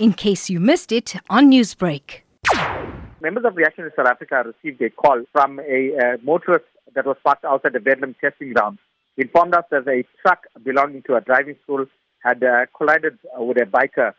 in case you missed it on Newsbreak. Members of Reaction Unit South Africa received a call from a uh, motorist that was parked outside the Verulam testing ground. He informed us that a truck belonging to a driving school had uh, collided with a biker.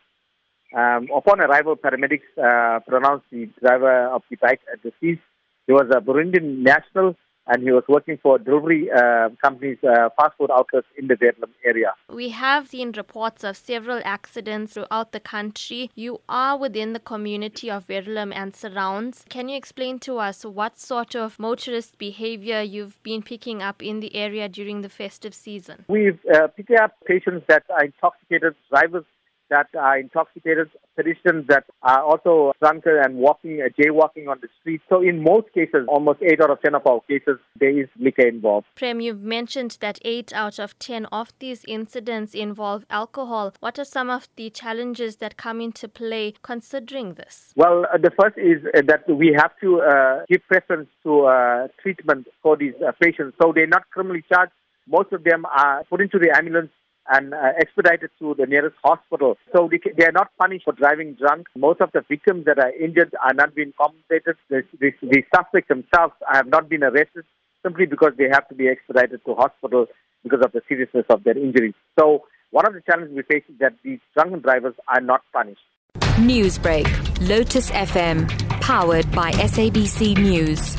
Um, upon arrival, paramedics uh, pronounced the driver of the bike deceased. He was a Burundian national and he was working for delivery uh, companies, uh, fast food outlets in the Verulam area. We have seen reports of several accidents throughout the country. You are within the community of Verulam and surrounds. Can you explain to us what sort of motorist behavior you've been picking up in the area during the festive season? We've uh, picked up patients that are intoxicated, drivers that are intoxicated, pedestrians that are also drunken and walking, uh, jaywalking on the street. So in most cases, almost 8 out of 10 of our cases, there is liquor involved. Prem, you've mentioned that 8 out of 10 of these incidents involve alcohol. What are some of the challenges that come into play considering this? Well, uh, the first is uh, that we have to uh, give preference to uh, treatment for these uh, patients. So they're not criminally charged. Most of them are put into the ambulance and uh, expedited to the nearest hospital. So they, they, are not punished for driving drunk. Most of the victims that are injured are not being compensated. The, the, the suspects themselves have not been arrested simply because they have to be expedited to hospital because of the seriousness of their injuries. So one of the challenges we face is that these drunken drivers are not punished. Newsbreak, Lotus FM, powered by SABC News.